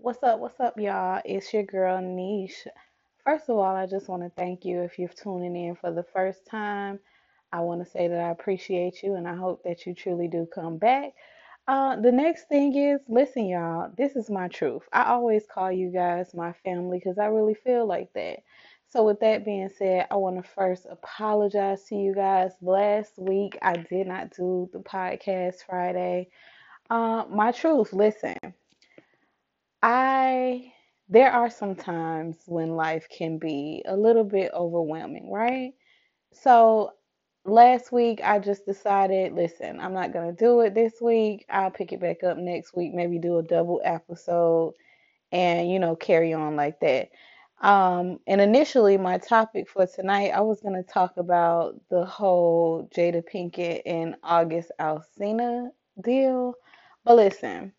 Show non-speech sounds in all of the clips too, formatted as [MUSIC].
What's up? What's up, y'all? It's your girl Niche. First of all, I just want to thank you if you're tuning in for the first time. I want to say that I appreciate you and I hope that you truly do come back. Uh, the next thing is, listen, y'all, this is my truth. I always call you guys my family because I really feel like that. So, with that being said, I want to first apologize to you guys. Last week, I did not do the podcast Friday. Uh, my truth, listen. I there are some times when life can be a little bit overwhelming, right? So last week I just decided, listen, I'm not gonna do it this week. I'll pick it back up next week, maybe do a double episode and you know carry on like that. Um, and initially my topic for tonight, I was gonna talk about the whole Jada Pinkett and August Alsina deal. But listen.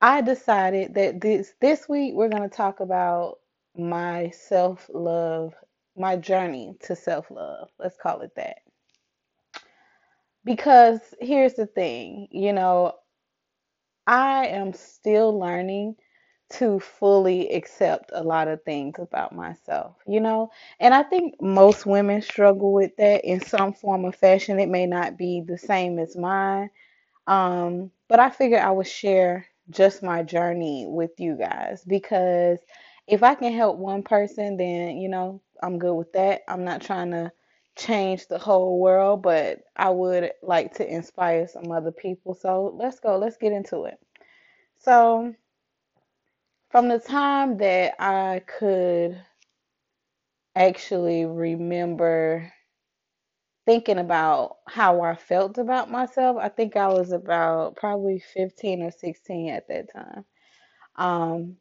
I decided that this this week we're going to talk about my self-love, my journey to self-love. Let's call it that. Because here's the thing, you know, I am still learning to fully accept a lot of things about myself, you know? And I think most women struggle with that in some form or fashion. It may not be the same as mine, um, but I figured I would share just my journey with you guys because if I can help one person, then, you know, I'm good with that. I'm not trying to change the whole world, but I would like to inspire some other people. So let's go, let's get into it. So, from the time that I could actually remember thinking about how I felt about myself, I think I was about probably 15 or 16 at that time. Um,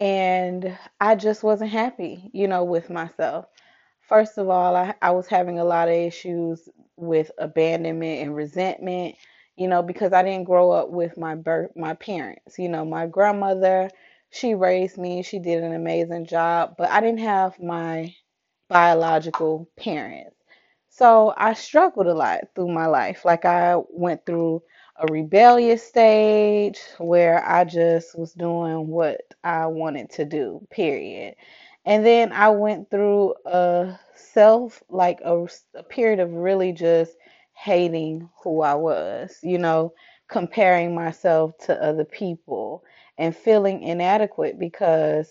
and I just wasn't happy, you know, with myself. First of all, I, I was having a lot of issues with abandonment and resentment, you know, because I didn't grow up with my birth, my parents. You know, my grandmother, she raised me, she did an amazing job, but I didn't have my biological parents. So I struggled a lot through my life. Like I went through a rebellious stage where I just was doing what I wanted to do, period. And then I went through a self, like a, a period of really just hating who I was, you know, comparing myself to other people and feeling inadequate because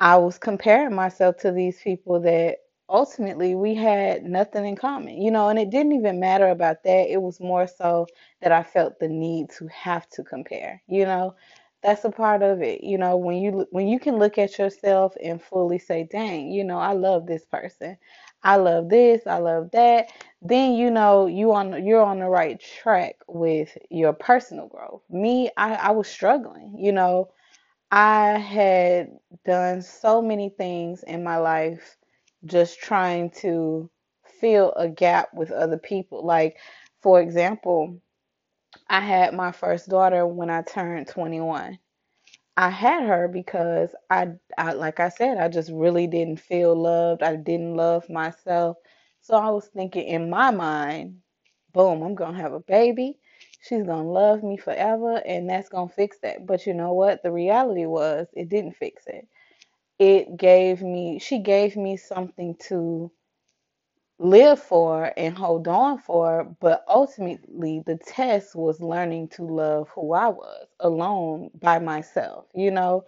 I was comparing myself to these people that ultimately we had nothing in common, you know, and it didn't even matter about that. It was more so that I felt the need to have to compare, you know. That's a part of it, you know, when you when you can look at yourself and fully say, "Dang, you know, I love this person. I love this, I love that." Then you know you on you're on the right track with your personal growth. Me, I, I was struggling, you know. I had done so many things in my life just trying to fill a gap with other people. Like, for example, I had my first daughter when I turned 21. I had her because I, I, like I said, I just really didn't feel loved. I didn't love myself. So I was thinking in my mind, boom, I'm gonna have a baby. She's gonna love me forever, and that's gonna fix that. But you know what? The reality was it didn't fix it. It gave me, she gave me something to live for and hold on for, but ultimately the test was learning to love who I was alone by myself, you know?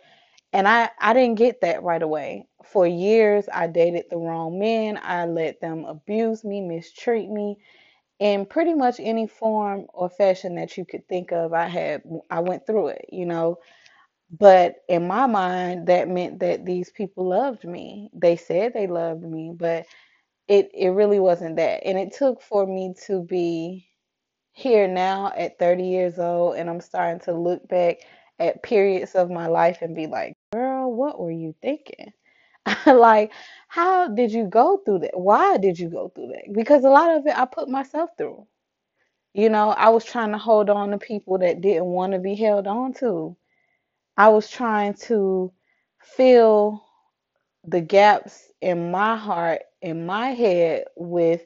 And I, I didn't get that right away. For years, I dated the wrong men. I let them abuse me, mistreat me in pretty much any form or fashion that you could think of. I had, I went through it, you know. But in my mind, that meant that these people loved me. They said they loved me, but it it really wasn't that. And it took for me to be here now at 30 years old and I'm starting to look back at periods of my life and be like, girl, what were you thinking? [LAUGHS] Like, how did you go through that? Why did you go through that? Because a lot of it I put myself through. You know, I was trying to hold on to people that didn't want to be held on to. I was trying to fill the gaps in my heart, in my head with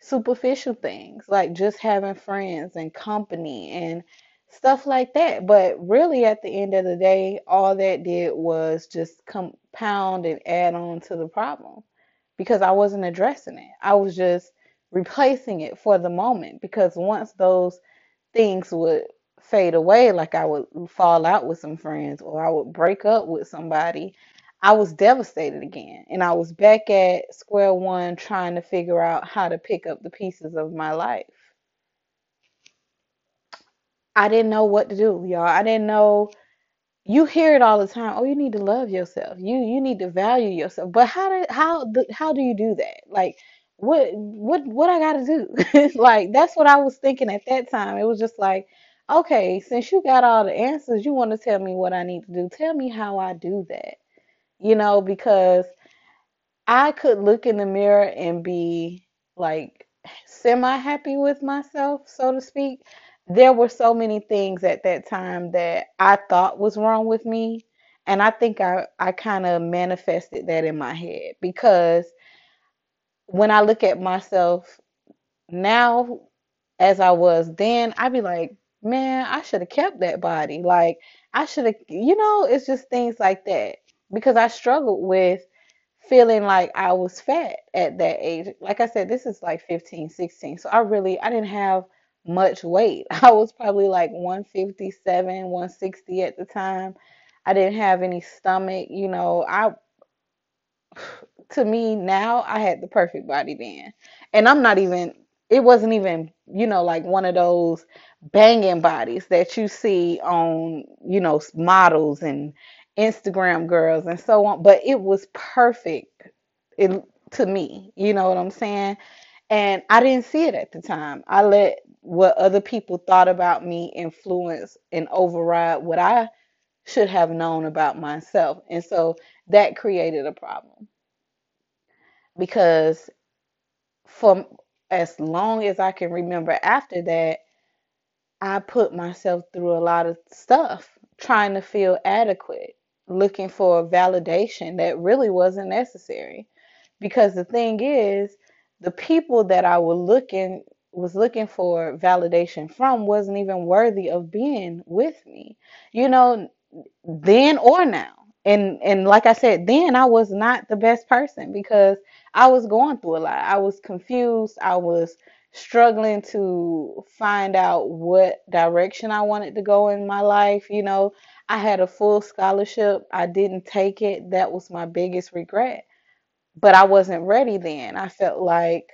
superficial things, like just having friends and company and stuff like that. But really, at the end of the day, all that did was just compound and add on to the problem because I wasn't addressing it. I was just replacing it for the moment because once those things would fade away, like I would fall out with some friends or I would break up with somebody, I was devastated again. And I was back at square one trying to figure out how to pick up the pieces of my life. I didn't know what to do, y'all. I didn't know you hear it all the time. Oh, you need to love yourself. You you need to value yourself. But how do how do, how do you do that? Like what what what I got to do? [LAUGHS] Like that's what I was thinking at that time. It was just like, okay, since you got all the answers, you want to tell me what I need to do. Tell me how I do that. You know, because I could look in the mirror and be like semi happy with myself, so to speak. There were so many things at that time that I thought was wrong with me. And I think I, I kind of manifested that in my head because when I look at myself now as I was then, I'd be like, man, I should have kept that body. Like, I should have, you know, it's just things like that because I struggled with feeling like I was fat at that age. Like I said, this is like 15, 16. So I really I didn't have much weight. [LAUGHS] I was probably like 157, 160 at the time. I didn't have any stomach, you know. I [SIGHS] to me now I had the perfect body then. And I'm not even it wasn't even, you know, like one of those banging bodies that you see on, you know, models and Instagram girls and so on, but it was perfect it, to me. You know what I'm saying? And I didn't see it at the time. I let what other people thought about me influence and override what I should have known about myself. And so that created a problem because for as long as I can remember after that, I put myself through a lot of stuff trying to feel adequate, looking for validation that really wasn't necessary. Because the thing is, the people that I was looking was looking for validation from wasn't even worthy of being with me. You know, then or now. And and like I said, then I was not the best person because I was going through a lot. I was confused. I was struggling to find out what direction I wanted to go in my life. You know, I had a full scholarship. I didn't take it. That was my biggest regret. But I wasn't ready then. I felt like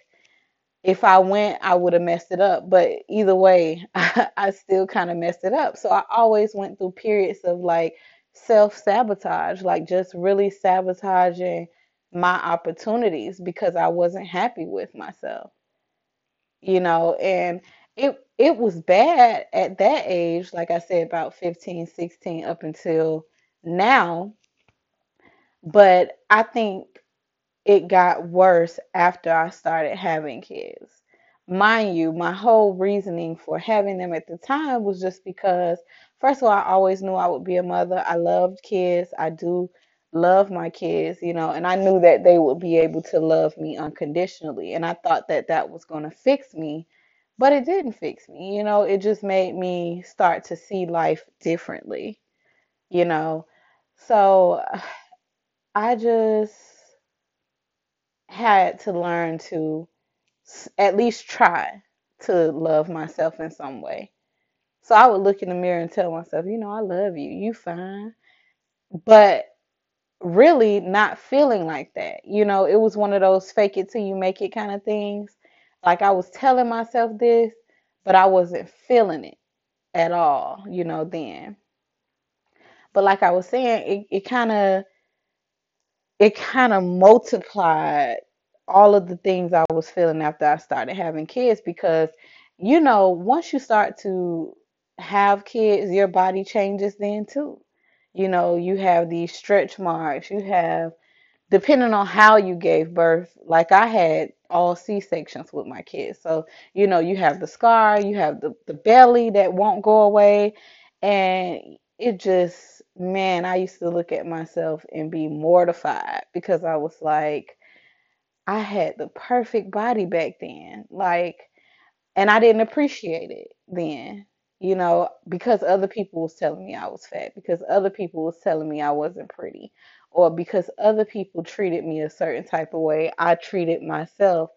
if I went, I would have messed it up. But either way, I, [LAUGHS] I still kind of messed it up. So I always went through periods of like self sabotage, like just really sabotaging my opportunities because I wasn't happy with myself, you know, and it it was bad at that age, like I said, about 15, 16 up until now. But I think it got worse after I started having kids. Mind you, my whole reasoning for having them at the time was just because, first of all, I always knew I would be a mother. I loved kids. I do love my kids, you know, and I knew that they would be able to love me unconditionally. And I thought that that was going to fix me, but it didn't fix me. You know, it just made me start to see life differently, you know. So [SIGHS] I just had to learn to at least try to love myself in some way. So I would look in the mirror and tell myself, you know, I love you. You fine. But really not feeling like that. You know, it was one of those fake it till you make it kind of things. Like I was telling myself this, but I wasn't feeling it at all, you know, then. But like I was saying, it, it kind of it kind of multiplied all of the things I was feeling after I started having kids because, you know, once you start to have kids, your body changes then too. You know, you have these stretch marks, you have, depending on how you gave birth, like I had all C-sections with my kids. So, you know, you have the scar, you have the, the belly that won't go away, and it just, man, I used to look at myself and be mortified because I was like, I had the perfect body back then. Like, and I didn't appreciate it then. you know, because other people was telling me I was fat, because other people was telling me I wasn't pretty, or because other people treated me a certain type of way, I treated myself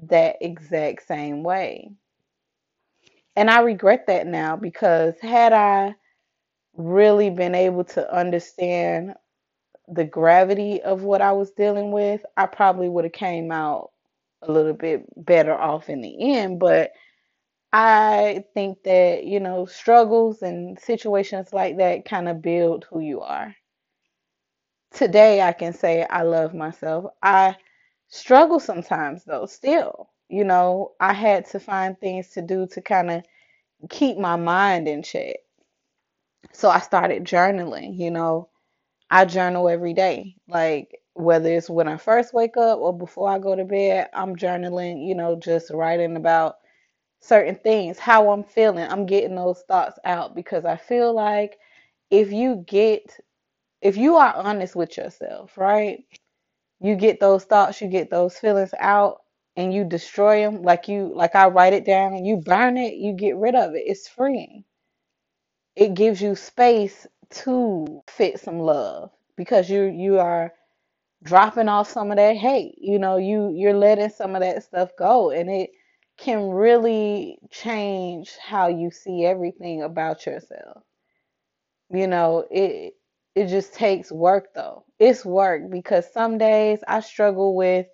that exact same way. And I regret that now because had I really been able to understand the gravity of what I was dealing with, I probably would have came out a little bit better off in the end. But I think that, you know, struggles and situations like that kind of build who you are. Today, I can say I love myself. I struggle sometimes, though, still. You know, I had to find things to do to kind of keep my mind in check. So I started journaling, you know. I journal every day. Like whether it's when I first wake up or before I go to bed, I'm journaling, you know, just writing about certain things, how I'm feeling. I'm getting those thoughts out because I feel like if you get if you are honest with yourself, right? You get those thoughts, you get those feelings out and you destroy them like you like I write it down you burn it, you get rid of it. It's freeing. It gives you space to fit some love because you you are dropping off some of that hate. You know, you you're letting some of that stuff go and it can really change how you see everything about yourself. You know, it it just takes work though. It's work because some days I struggle with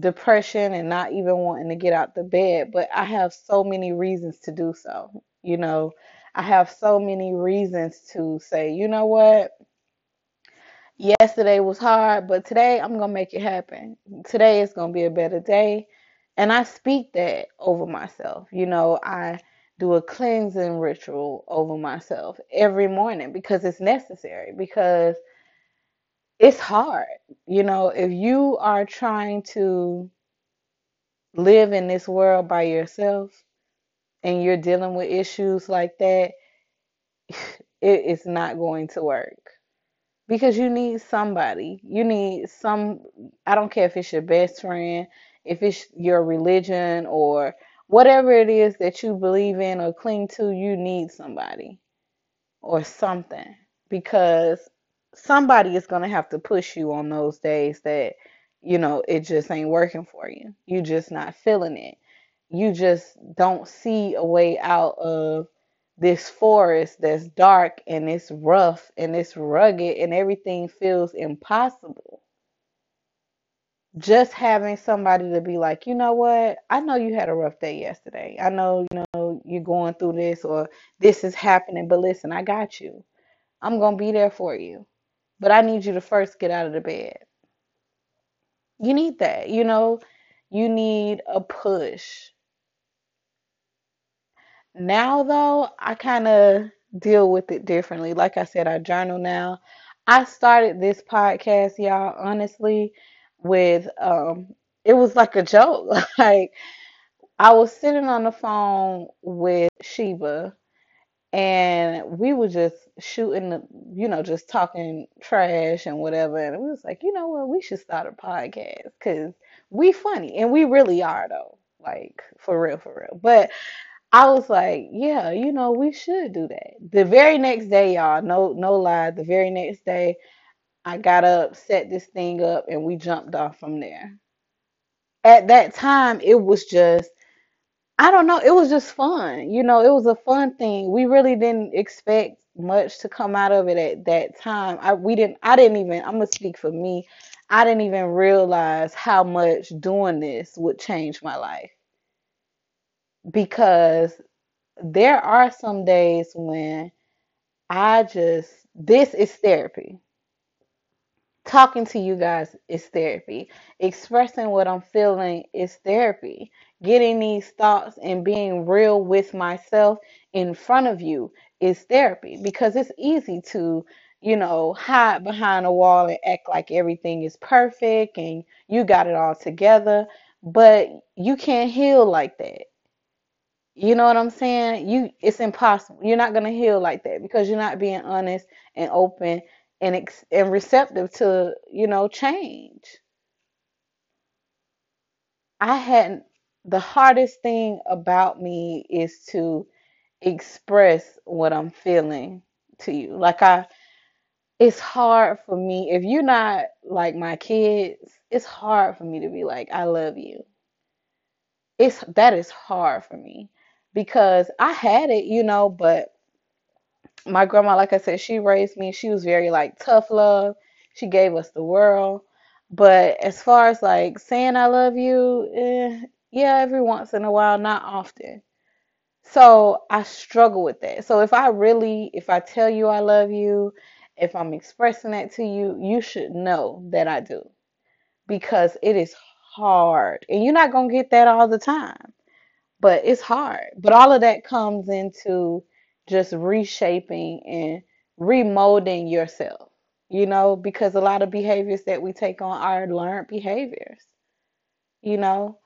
depression and not even wanting to get out the bed, but I have so many reasons to do so. You know, I have so many reasons to say, you know what? Yesterday was hard, but today I'm going to make it happen. Today is going to be a better day. And I speak that over myself. You know, I do a cleansing ritual over myself every morning because it's necessary, because it's hard. You know, if you are trying to live in this world by yourself and you're dealing with issues like that, [SIGHS] it is not going to work. Because you need somebody. You need some, I don't care if it's your best friend, if it's your religion, or whatever it is that you believe in or cling to, you need somebody or something. Because somebody is going to have to push you on those days that, you know, it just ain't working for you. You're just not feeling it. You just don't see a way out of this forest that's dark and it's rough and it's rugged and everything feels impossible. Just having somebody to be like, you know what? I know you had a rough day yesterday. I know, you know, you're going through this or this is happening, but listen, I got you. I'm going to be there for you. But I need you to first get out of the bed. You need that, you know, you need a push. Now, though, I kind of deal with it differently. Like I said, I journal now. I started this podcast, y'all, honestly, with um it was like a joke. [LAUGHS] Like I was sitting on the phone with Sheba and we were just shooting the, you know, just talking trash and whatever. And we was like, you know what, we should start a podcast because we funny and we really are though. Like for real, for real. But I was like, yeah, you know, we should do that. The very next day, y'all, no, no lie, the very next day, I got up, set this thing up, and we jumped off from there. At that time, it was just, I don't know, it was just fun. You know, it was a fun thing. We really didn't expect much to come out of it at that time. I we didn't I didn't even, I'm gonna speak for me. I didn't even realize how much doing this would change my life because there are some days when I just, this is therapy. Talking to you guys is therapy. Expressing what I'm feeling is therapy. Getting these thoughts and being real with myself in front of you is therapy because it's easy to, you know, hide behind a wall and act like everything is perfect and you got it all together, but you can't heal like that. You know what I'm saying? You it's impossible. You're not gonna heal like that because you're not being honest and open and ex- and receptive to, you know, change. I hadn't the hardest thing about me is to express what I'm feeling to you. Like I it's hard for me if you're not like my kids, it's hard for me to be like I love you. It's that is hard for me because I had it, you know, but my grandma, like I said, she raised me. She was very like tough love. She gave us the world. But as far as like saying I love you, eh, yeah, every once in a while, not often. So I struggle with that. So if I really, if I tell you I love you, if I'm expressing that to you, you should know that I do because it is hard. And you're not going to get that all the time but it's hard. But all of that comes into just reshaping and remolding yourself, you know, because a lot of behaviors that we take on are learned behaviors, you know.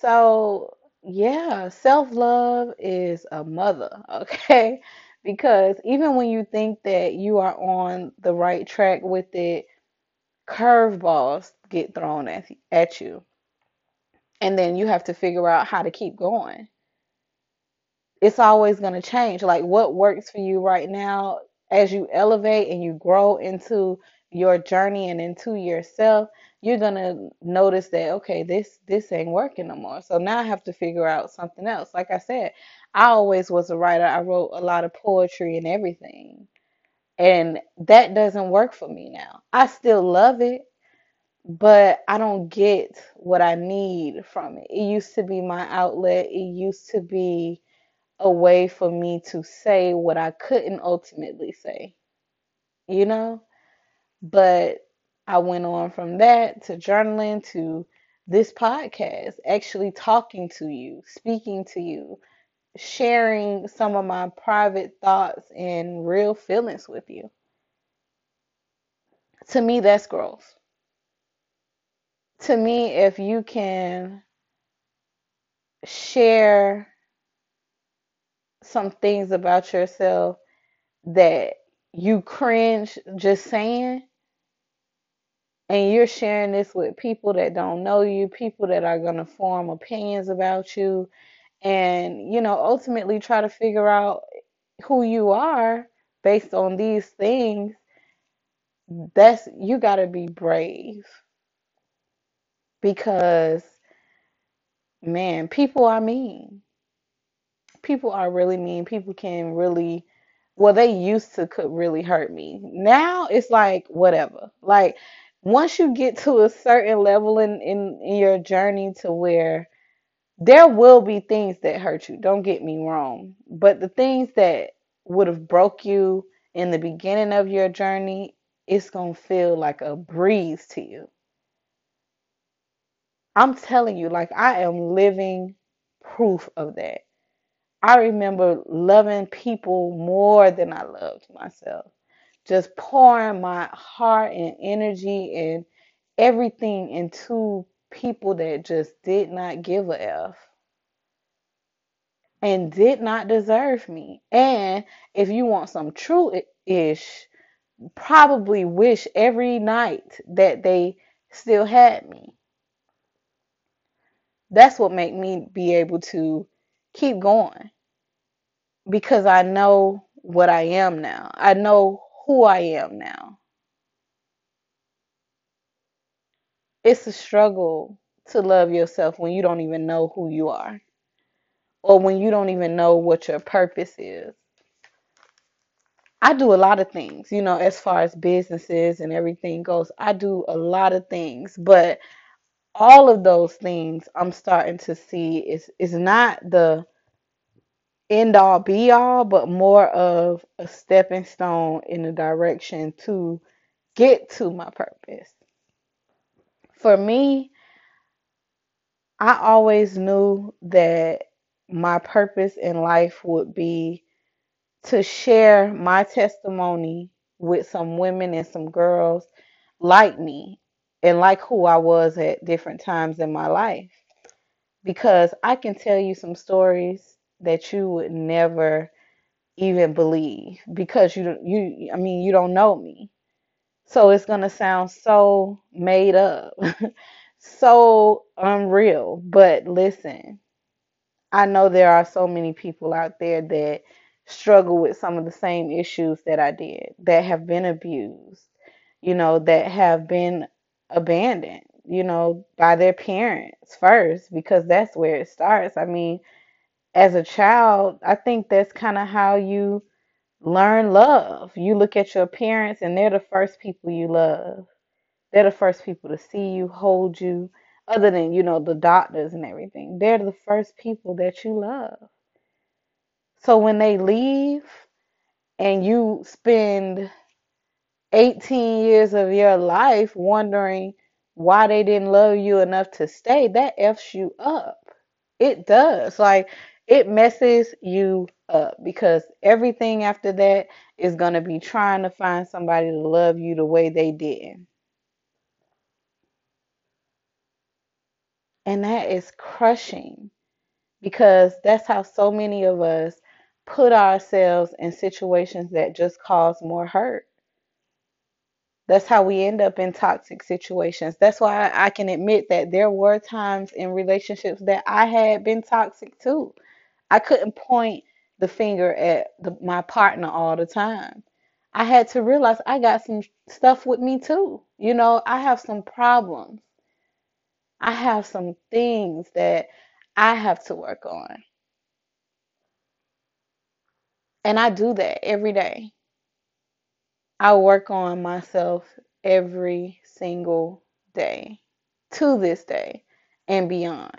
So, yeah, self-love is a mother, [LAUGHS] okay? Because even when you think that you are on the right track with it, curveballs get thrown at, at you. And then you have to figure out how to keep going it's always going to change. Like what works for you right now, as you elevate and you grow into your journey and into yourself, you're going to notice that okay, this this ain't working no more. So now I have to figure out something else. Like I said, I always was a writer. I wrote a lot of poetry and everything. And that doesn't work for me now. I still love it, but I don't get what I need from it. It used to be my outlet. It used to be a way for me to say what I couldn't ultimately say, you know? But I went on from that to journaling to this podcast, actually talking to you, speaking to you, sharing some of my private thoughts and real feelings with you. To me, that's growth. To me, if you can share some things about yourself that you cringe just saying, and you're sharing this with people that don't know you, people that are going to form opinions about you, and, you know, ultimately try to figure out who you are based on these things, that's you got to be brave because, man, people are mean. People are really mean. People can really well, they used to could really hurt me. Now it's like whatever. Like once you get to a certain level in, in, in your journey to where there will be things that hurt you, don't get me wrong. But the things that would have broke you in the beginning of your journey, it's gonna feel like a breeze to you. I'm telling you, like I am living proof of that. I remember loving people more than I loved myself. Just pouring my heart and energy and everything into people that just did not give a F and did not deserve me. And if you want some true ish, probably wish every night that they still had me. That's what made me be able to keep going because I know what I am now. I know who I am now. It's a struggle to love yourself when you don't even know who you are or when you don't even know what your purpose is. I do a lot of things, you know, as far as businesses and everything goes. I do a lot of things, but all of those things I'm starting to see is is not the end all be all, but more of a stepping stone in the direction to get to my purpose. For me, I always knew that my purpose in life would be to share my testimony with some women and some girls like me and like who I was at different times in my life. Because I can tell you some stories that you would never even believe because you you I mean you don't know me. So it's going to sound so made up, [LAUGHS] so unreal. But listen, I know there are so many people out there that struggle with some of the same issues that I did, that have been abused, you know, that have been abandoned, you know, by their parents first, because that's where it starts. I mean, as a child, I think that's kind of how you learn love. You look at your parents, and they're the first people you love. They're the first people to see you, hold you, other than, you know, the doctors and everything. They're the first people that you love. So when they leave and you spend 18 years of your life wondering why they didn't love you enough to stay, that F's you up. It does. Like, it messes you up because everything after that is going to be trying to find somebody to love you the way they did. And that is crushing because that's how so many of us put ourselves in situations that just cause more hurt. That's how we end up in toxic situations. That's why I can admit that there were times in relationships that I had been toxic too. I couldn't point the finger at the, my partner all the time. I had to realize I got some stuff with me too. You know, I have some problems. I have some things that I have to work on. And I do that every day. I work on myself every single day to this day and beyond.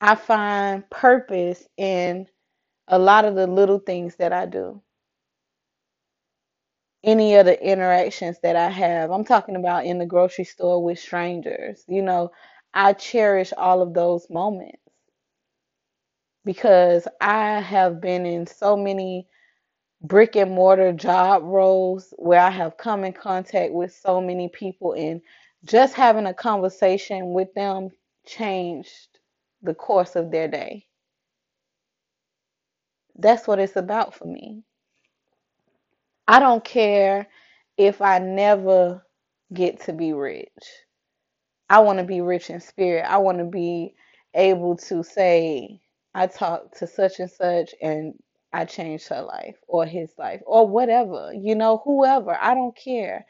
I find purpose in a lot of the little things that I do. Any of the interactions that I have. I'm talking about in the grocery store with strangers. You know, I cherish all of those moments because I have been in so many brick and mortar job roles where I have come in contact with so many people and just having a conversation with them changed the course of their day. That's what it's about for me. I don't care if I never get to be rich. I want to be rich in spirit. I want to be able to say, I talked to such and such and I changed her life or his life or whatever, you know, whoever. I don't care.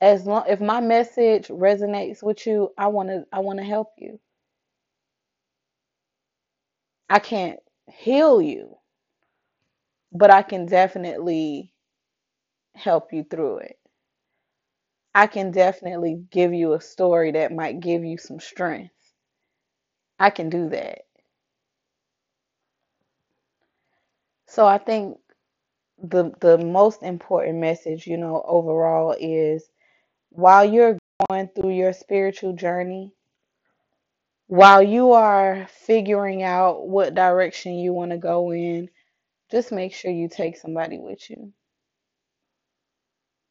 As long if my message resonates with you, I want to I want to help you. I can't heal you, but I can definitely help you through it. I can definitely give you a story that might give you some strength. I can do that. So I think the the most important message, you know, overall is while you're going through your spiritual journey, while you are figuring out what direction you want to go in, just make sure you take somebody with you.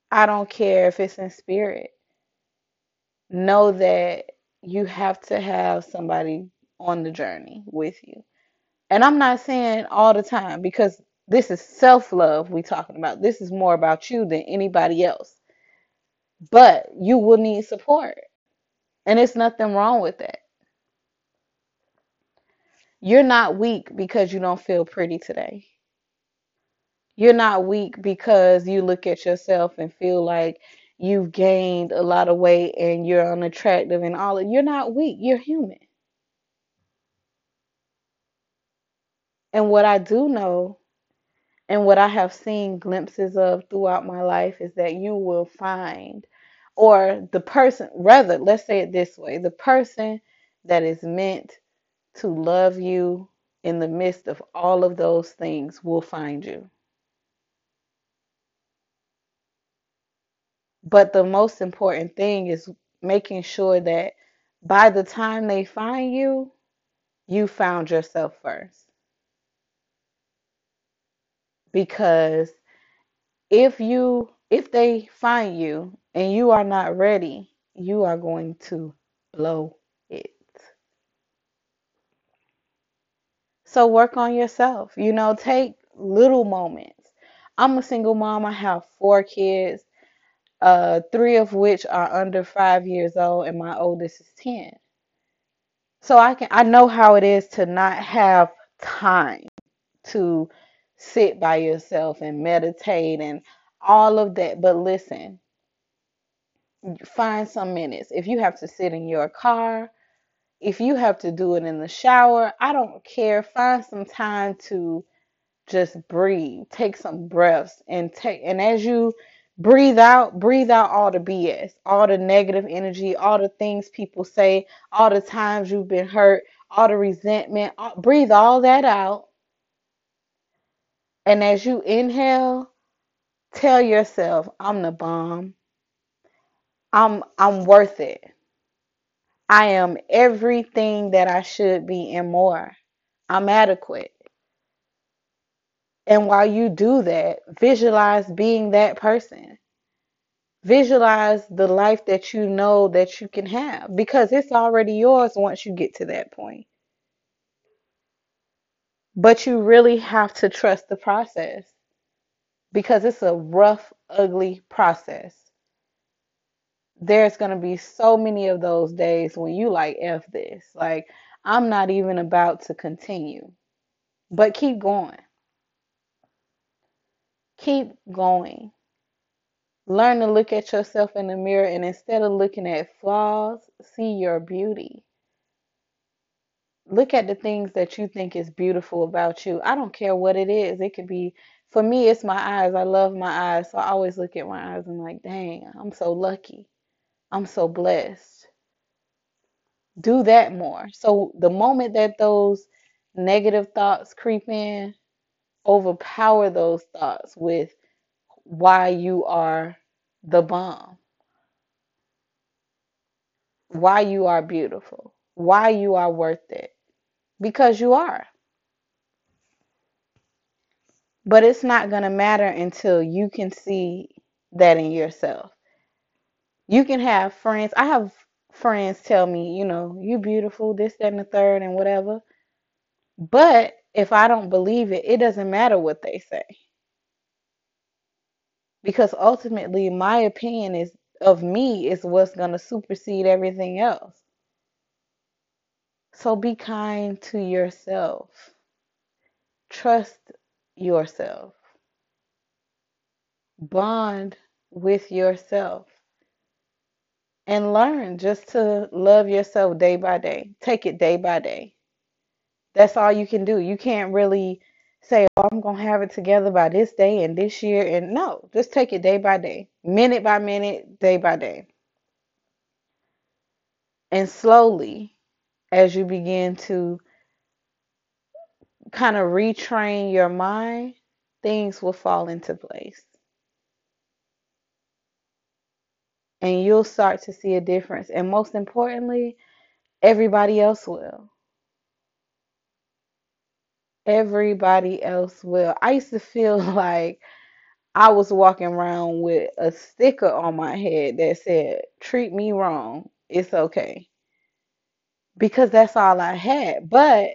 I don't care if it's in spirit. Know that you have to have somebody on the journey with you. And I'm not saying all the time because this is self-love we talking about. This is more about you than anybody else. But you will need support. And it's nothing wrong with that. You're not weak because you don't feel pretty today. You're not weak because you look at yourself and feel like you've gained a lot of weight and you're unattractive and all you're not weak. You're human. And what I do know and what I have seen glimpses of throughout my life is that you will find or the person rather let's say it this way the person that is meant to love you in the midst of all of those things will find you. But the most important thing is making sure that by the time they find you, you found yourself first. Because if you if they find you and you are not ready, you are going to blow it. So work on yourself. You know, take little moments. I'm a single mom. I have four kids, uh, three of which are under five years old, and my oldest is 10. So I can I know how it is to not have time to sit by yourself and meditate and all of that. But listen, find some minutes. If you have to sit in your car, if you have to do it in the shower, I don't care. Find some time to just breathe. Take some breaths and take and as you breathe out, breathe out all the BS, all the negative energy, all the things people say, all the times you've been hurt, all the resentment. all- Breathe all that out. And as you inhale, tell yourself, I'm the bomb. I'm I'm worth it. I am everything that I should be and more. I'm adequate. And while you do that, visualize being that person. Visualize the life that you know that you can have because it's already yours once you get to that point. But you really have to trust the process because it's a rough, ugly process. There's going to be so many of those days when you like F this. Like, I'm not even about to continue. But keep going. Keep going. Learn to look at yourself in the mirror and instead of looking at flaws, see your beauty. Look at the things that you think is beautiful about you. I don't care what it is. It could be, for me, it's my eyes. I love my eyes. So I always look at my eyes and I'm like, dang, I'm so lucky. I'm so blessed. Do that more. So the moment that those negative thoughts creep in, overpower those thoughts with why you are the bomb, why you are beautiful, why you are worth it. Because you are. But it's not going to matter until you can see that in yourself. You can have friends. I have friends tell me, you know, you beautiful, this, that, and the third, and whatever. But if I don't believe it, it doesn't matter what they say. Because ultimately, my opinion is of me is what's going to supersede everything else. So be kind to yourself. Trust yourself. Bond with yourself. and learn just to love yourself day by day. Take it day by day. That's all you can do. You can't really say, oh, I'm going to have it together by this day and this year. And no, just take it day by day, minute by minute, day by day. And slowly, as you begin to kind of retrain your mind, things will fall into place. And you'll start to see a difference. And most importantly, everybody else will. Everybody else will. I used to feel [LAUGHS] like I was walking around with a sticker on my head that said, treat me wrong. It's okay. Because that's all I had. But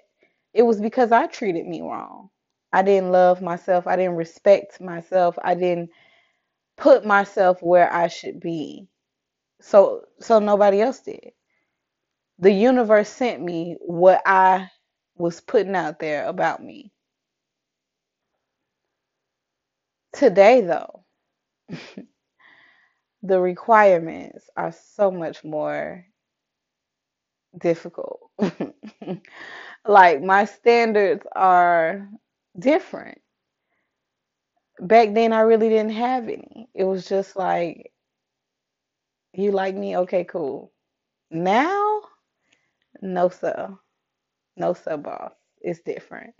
it was because I treated me wrong. I didn't love myself. I didn't respect myself. I didn't put myself where I should be. So so nobody else did. The universe sent me what I was putting out there about me. Today though, [LAUGHS] the requirements are so much more difficult. [LAUGHS] Like my standards are different. Back then, I really didn't have any. It was just like, you like me? Okay, cool. Now, no, sir. No, sir, boss. It's different.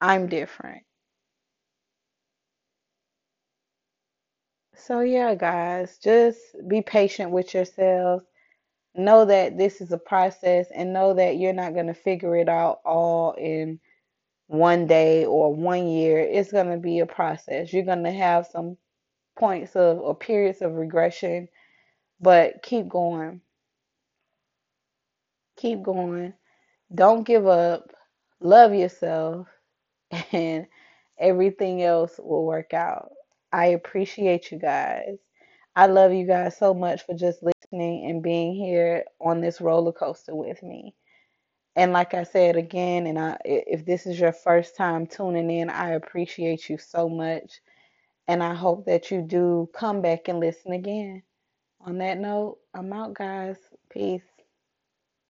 I'm different. So, yeah, guys, just be patient with yourselves. Know that this is a process and know that you're not going to figure it out all in one day or one year. It's going to be a process. You're going to have some points of or periods of regression, but keep going. Keep going. Don't give up. Love yourself, [LAUGHS] and everything else will work out. I appreciate you guys. I love you guys so much for just listening. Listening and being here on this roller coaster with me. And like I said again, and I, if this is your first time tuning in, I appreciate you so much. And I hope that you do come back and listen again. On that note, I'm out, guys. Peace.